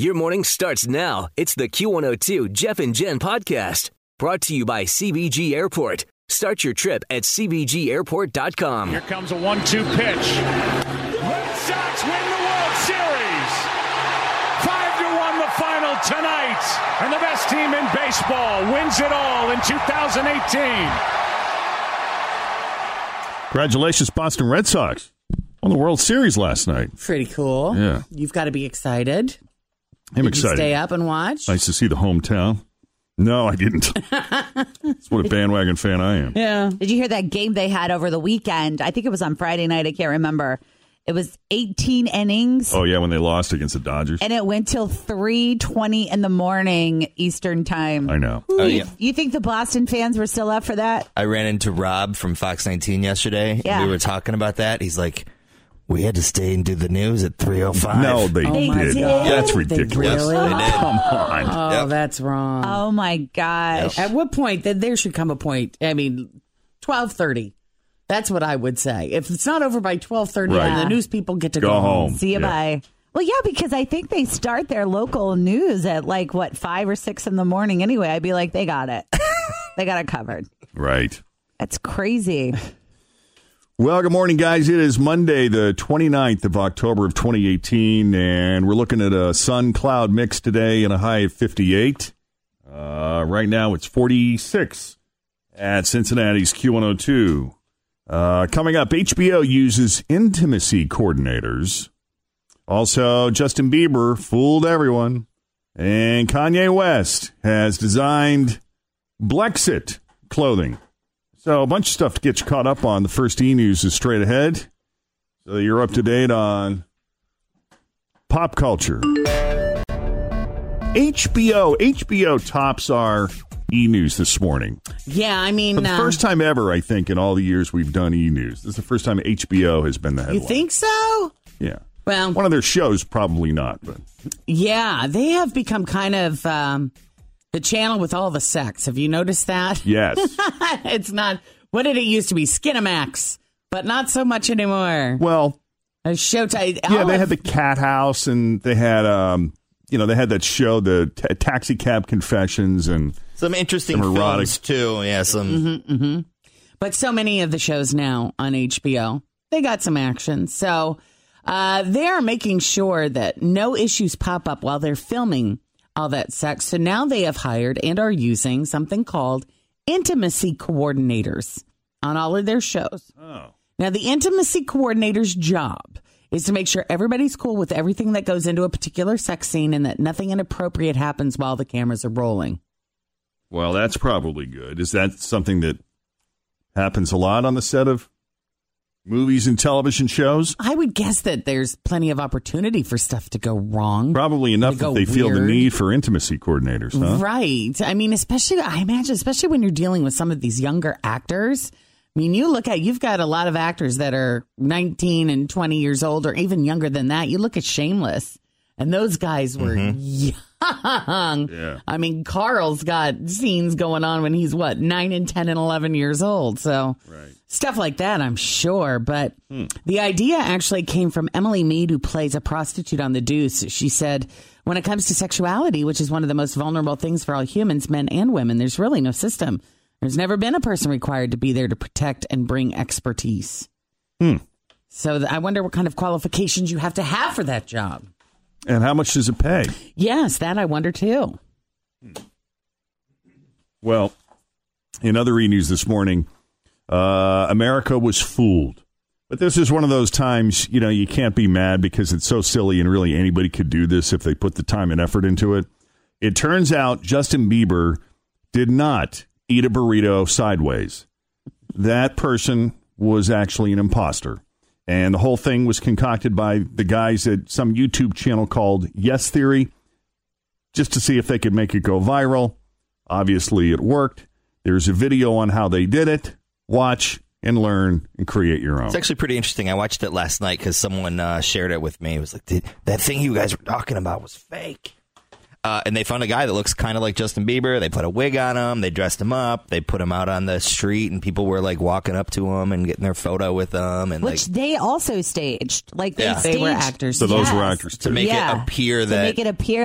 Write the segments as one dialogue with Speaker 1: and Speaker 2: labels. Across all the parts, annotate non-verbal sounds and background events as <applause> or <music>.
Speaker 1: Your morning starts now. It's the Q102 Jeff and Jen podcast brought to you by CVG Airport. Start your trip at CVGAirport.com.
Speaker 2: Here comes a one two pitch. Red Sox win the World Series. Five to one the final tonight. And the best team in baseball wins it all in 2018.
Speaker 3: Congratulations, Boston Red Sox. on the World Series last night.
Speaker 4: Pretty cool.
Speaker 3: Yeah.
Speaker 4: You've got to be excited.
Speaker 3: I'm
Speaker 4: Did
Speaker 3: excited.
Speaker 4: You stay up and watch?
Speaker 3: Nice to see the hometown. No, I didn't. <laughs> That's what a bandwagon fan I am.
Speaker 4: yeah.
Speaker 5: Did you hear that game they had over the weekend? I think it was on Friday night. I can't remember. It was 18 innings.
Speaker 3: Oh yeah, when they lost against the Dodgers.
Speaker 5: And it went till 3:20 in the morning Eastern time.
Speaker 3: I know.
Speaker 6: Oh,
Speaker 5: you,
Speaker 6: yeah.
Speaker 5: you think the Boston fans were still up for that?
Speaker 6: I ran into Rob from Fox 19 yesterday.
Speaker 5: Yeah.
Speaker 6: And we were talking about that. He's like, we had to stay and do the news at 305.
Speaker 3: No, they, oh,
Speaker 5: They
Speaker 3: did.
Speaker 5: did?
Speaker 3: That's
Speaker 5: They
Speaker 3: ridiculous.
Speaker 4: really?
Speaker 6: They did.
Speaker 3: Come on.
Speaker 4: Oh,
Speaker 6: Yep.
Speaker 4: that's wrong.
Speaker 5: Oh my gosh.
Speaker 4: At what point? Then there should come a point. I mean, twelve thirty. That's what I would say. If it's not over by twelve thirty,
Speaker 3: Right.
Speaker 4: then the news people get to
Speaker 3: Go
Speaker 4: go,
Speaker 3: home.
Speaker 5: See you
Speaker 3: Yeah.
Speaker 5: bye. Well, yeah, because I think they start their local news at like what five or six in the morning. Anyway, I'd be like, they got it. <laughs> they got it covered.
Speaker 3: Right.
Speaker 5: That's crazy.
Speaker 3: Well, good morning, guys. It is Monday, the 29th of October of 2018, and we're looking at a sun cloud mix today and a high of 58. Uh, right now, it's 46 at Cincinnati's Q102. Uh, coming up, HBO uses intimacy coordinators. Also, Justin Bieber fooled everyone. And Kanye West has designed Blexit clothing. So a bunch of stuff to get you caught up on. The first e news is straight ahead. So you're up to date on pop culture. HBO. HBO tops our e news this morning.
Speaker 4: Yeah, I mean,
Speaker 3: For the
Speaker 4: uh,
Speaker 3: first time ever, I think, in all the years we've done e news. This is the first time HBO has been the headline.
Speaker 4: you think so?
Speaker 3: Yeah.
Speaker 4: Well,
Speaker 3: One of their shows, probably not, but
Speaker 4: yeah, they have become kind of um, the channel with all the sex. Have you noticed that?
Speaker 3: yes. <laughs>
Speaker 4: it's not. What did it used to be? Skinamax, but not so much anymore.
Speaker 3: well,
Speaker 4: A Showtime.
Speaker 3: yeah, they
Speaker 4: of-
Speaker 3: had the Cat House, and they had, um, you know, they had that show, the ta Taxi Cab Confessions, and
Speaker 6: Some interesting
Speaker 3: Some erotic-
Speaker 6: films, too. Yeah, some.
Speaker 4: But so many of the shows now on HBO, they got some action. So uh, they are making sure that no issues pop up while they're filming all that sex. So now they have hired and are using something called intimacy coordinators on all of their shows. Oh. Now, the intimacy coordinator's job is to make sure everybody's cool with everything that goes into a particular sex scene and that nothing inappropriate happens while the cameras are rolling.
Speaker 3: Well, that's probably good. Is that something that happens a lot on the set of movies and television shows?
Speaker 4: I would guess that there's plenty of opportunity for stuff to go wrong.
Speaker 3: Probably enough that
Speaker 4: go
Speaker 3: they feel the need for intimacy coordinators, huh?
Speaker 4: Right. I mean, especially, I imagine, especially when you're dealing with some of these younger actors. I mean, you look at, you've got a lot of actors that are 19 and 20 years old or even younger than that. You look at Shameless, and those guys were mm-hmm. young.
Speaker 3: Yeah.
Speaker 4: I mean, Carl's got scenes going on when he's what, 9 and 10 and 11 years old. So stuff like that, I'm sure. But hmm. the idea actually came from Emily Meade, who plays a prostitute on The Deuce. She said, when it comes to sexuality, which is one of the most vulnerable things for all humans, men and women, there's really no system. There's never been a person required to be there to protect and bring expertise. Hmm. So th- I wonder what kind of qualifications you have to have for that job.
Speaker 3: And how much does it pay?
Speaker 4: Yes, that I wonder too.
Speaker 3: Well, in other e news this morning, uh, America was fooled. But this is one of those times, you know, you can't be mad because it's so silly and really anybody could do this if they put the time and effort into it. It turns out Justin Bieber did not eat a burrito sideways. That person was actually an imposter. And the whole thing was concocted by the guys at some YouTube channel called Yes Theory just to see if they could make it go viral. Obviously, it worked. There's a video on how they did it. Watch and learn and create your own.
Speaker 6: It's actually pretty interesting. I watched it last night because someone uh, shared it with me. It was like, that thing you guys were talking about was fake. Uh, and they found a guy that looks kind of like Justin Bieber. They put a wig on him. They dressed him up. They put him out on the street, and people were like walking up to him and getting their photo with him. And
Speaker 5: Which
Speaker 6: like
Speaker 5: they also staged. Like they
Speaker 6: Yeah.
Speaker 5: staged.
Speaker 4: They were actors.
Speaker 3: so those were
Speaker 5: Yes.
Speaker 3: actors
Speaker 6: to make
Speaker 5: Yeah.
Speaker 6: it appear
Speaker 5: to
Speaker 6: that
Speaker 5: make it appear.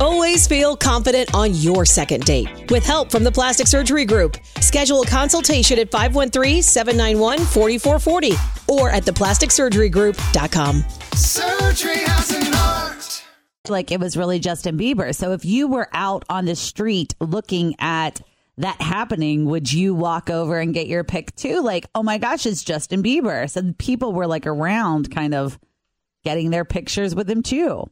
Speaker 7: Always feel confident on your second date. With help from the Plastic Surgery Group, schedule a consultation at 513-791-4440 or at theplasticsurgerygroup.com.
Speaker 8: Surgery has an art.
Speaker 5: Like it was really Justin Bieber. So if you were out on the street looking at that happening, would you walk over and get your pic too? Like, oh my gosh, it's Justin Bieber. So people were like around kind of getting their pictures with him too.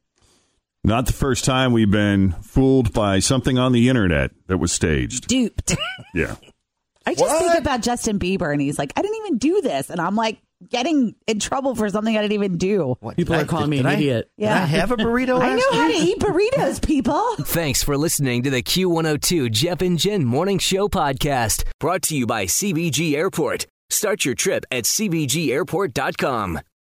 Speaker 3: Not the first time we've been fooled by something on the internet that was staged.
Speaker 5: Duped.
Speaker 3: Yeah. <laughs>
Speaker 5: I just think about Justin Bieber and he's like, I didn't even do this. And I'm like getting in trouble for something I didn't even do.
Speaker 4: People are calling me an idiot.
Speaker 6: Did I have a burrito <laughs>
Speaker 5: I
Speaker 6: last
Speaker 5: know how to eat burritos, people. <laughs>
Speaker 1: Thanks for listening to the Q102 Jeff and Jen Morning Show podcast, brought to you by CVG Airport. Start your trip at CVGAirport.com.